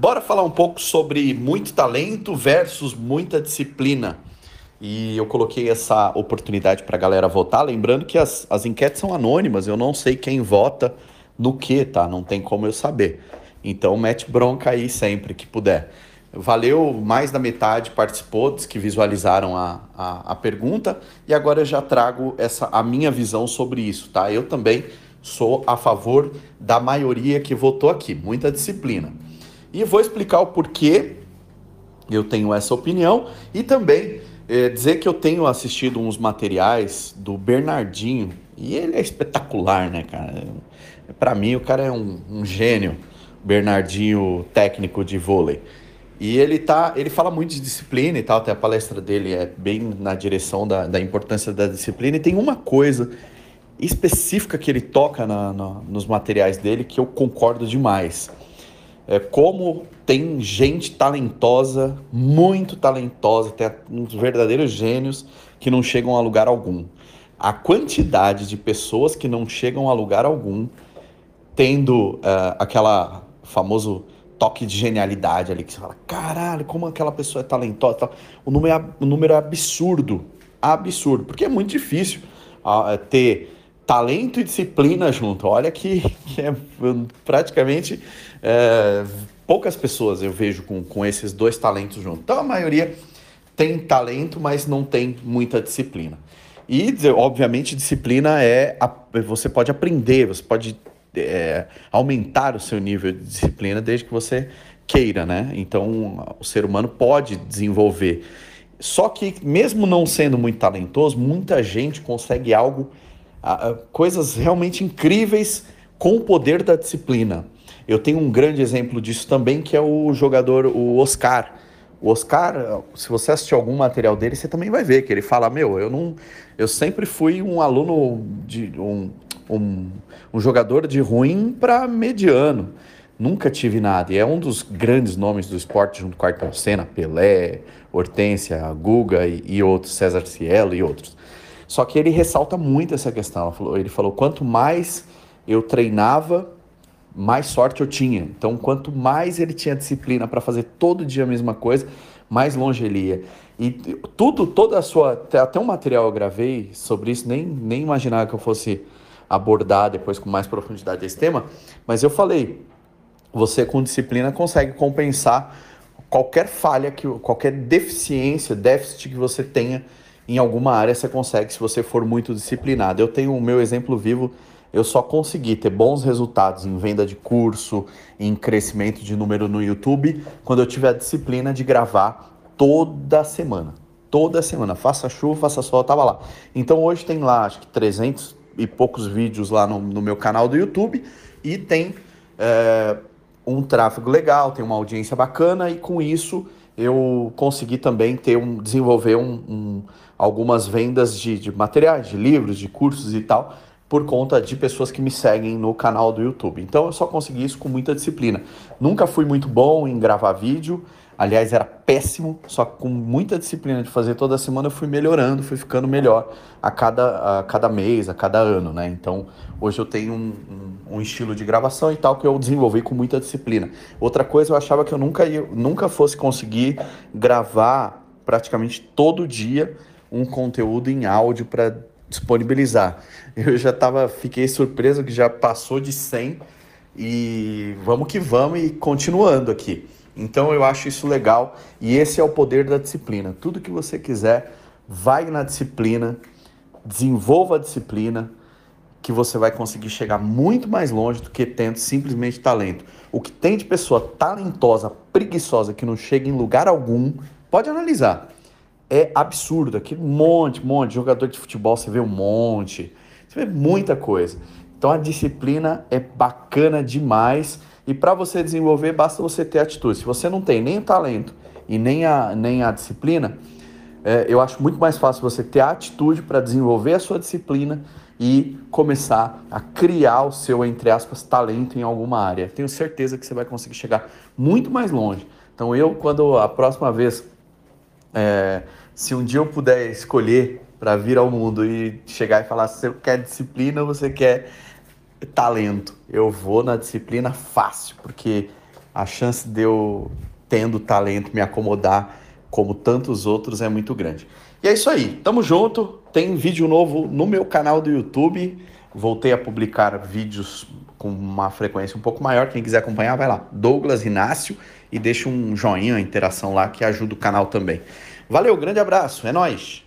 Bora falar um pouco sobre muito talento versus muita disciplina. E eu coloquei essa oportunidade para a galera votar, lembrando que as, as enquetes são anônimas, eu não sei quem vota no que, tá? Não tem como eu saber. Então mete bronca aí sempre que puder. Valeu, mais da metade participou, dos que visualizaram a, a, a, pergunta, e agora eu já trago essa, a minha visão sobre isso, tá? Eu também sou a favor da maioria que votou aqui, muita disciplina. E vou explicar o porquê eu tenho essa opinião e também é, dizer que eu tenho assistido uns materiais do Bernardinho, e ele é espetacular, né, cara? Para mim, o cara é um, um gênio, Bernardinho técnico de vôlei. E ele tá, ele fala muito de disciplina e tal, até a palestra dele é bem na direção da, da importância da disciplina. E tem uma coisa específica que ele toca na, na, nos materiais dele que eu concordo demais. É como tem gente talentosa, muito talentosa, tem uns verdadeiros gênios que não chegam a lugar algum. A quantidade de pessoas que não chegam a lugar algum, tendo uh, aquela famoso toque de genialidade ali, que você fala, caralho, como aquela pessoa é talentosa. O número é, o número é absurdo, absurdo, porque é muito difícil uh, ter talento e disciplina junto. Olha que, que é praticamente é, poucas pessoas eu vejo com, com esses dois talentos juntos. Então a maioria tem talento, mas não tem muita disciplina. E, obviamente, disciplina é. Você pode aprender, você pode é, aumentar o seu nível de disciplina desde que você queira, né? Então, o ser humano pode desenvolver. Só que, mesmo não sendo muito talentoso, muita gente consegue algo, coisas realmente incríveis com o poder da disciplina. Eu tenho um grande exemplo disso também, que é o jogador, o Oscar. O Oscar, se você assistir algum material dele, você também vai ver que ele fala: Meu, eu não. Eu sempre fui um aluno de. um, um, um jogador de ruim para mediano. Nunca tive nada. E é um dos grandes nomes do esporte, junto com Ayrton Senna, Pelé, Hortência, Guga e, e outros, César Cielo e outros. Só que ele ressalta muito essa questão. Ele falou: quanto mais eu treinava, mais sorte eu tinha. Então, quanto mais ele tinha disciplina para fazer todo dia a mesma coisa, mais longe ele ia. E tudo, toda a sua. Até um material eu gravei sobre isso, nem, nem imaginava que eu fosse abordar depois com mais profundidade esse tema, mas eu falei, você com disciplina consegue compensar qualquer falha, que, qualquer deficiência, déficit que você tenha em alguma área, você consegue se você for muito disciplinado. Eu tenho o meu exemplo vivo, eu só consegui ter bons resultados em venda de curso, em crescimento de número no YouTube, quando eu tive a disciplina de gravar toda semana. Toda semana, faça chuva, faça sol, tava lá. Então hoje tem lá, acho que 300 e poucos vídeos lá no, no meu canal do YouTube e tem é, um tráfego legal, tem uma audiência bacana e com isso eu consegui também ter um, desenvolver um, um, algumas vendas de, de materiais, de livros, de cursos e tal, por conta de pessoas que me seguem no canal do YouTube. Então eu só consegui isso com muita disciplina. Nunca fui muito bom em gravar vídeo, Aliás, era péssimo, só que com muita disciplina de fazer toda semana eu fui melhorando, fui ficando melhor a cada, a cada mês, a cada ano, né? Então, hoje eu tenho um, um, um, estilo de gravação e tal que eu desenvolvi com muita disciplina. Outra coisa, eu achava que eu nunca, ia, nunca fosse conseguir gravar praticamente todo dia um conteúdo em áudio para disponibilizar. Eu já tava, fiquei surpreso que já passou de 100 e vamos que vamos e continuando aqui. Então eu acho isso legal e esse é o poder da disciplina. Tudo que você quiser, vai na disciplina, desenvolva a disciplina, que você vai conseguir chegar muito mais longe do que tendo simplesmente talento. O que tem de pessoa talentosa, preguiçosa, que não chega em lugar algum, pode analisar. É absurdo. Aqui um monte, monte. Jogador de futebol, você vê um monte. Você vê muita coisa. Então a disciplina é bacana demais e para você desenvolver, basta você ter atitude. Se você não tem nem o talento e nem a, nem a disciplina, é, eu acho muito mais fácil você ter atitude para desenvolver a sua disciplina e começar a criar o seu, entre aspas, talento em alguma área. Tenho certeza que você vai conseguir chegar muito mais longe. Então, eu, quando a próxima vez, é, se um dia eu puder escolher para vir ao mundo e chegar e falar se você quer disciplina ou você quer talento. Eu vou na disciplina fácil, porque a chance de eu, tendo talento, me acomodar como tantos outros é muito grande. E é isso aí, tamo junto. Tem vídeo novo no meu canal do YouTube. Voltei a publicar vídeos com uma frequência um pouco maior. Quem quiser acompanhar, vai lá, Douglas Inácio, e deixa um joinha, interação lá que ajuda o canal também. Valeu, grande abraço, é nós.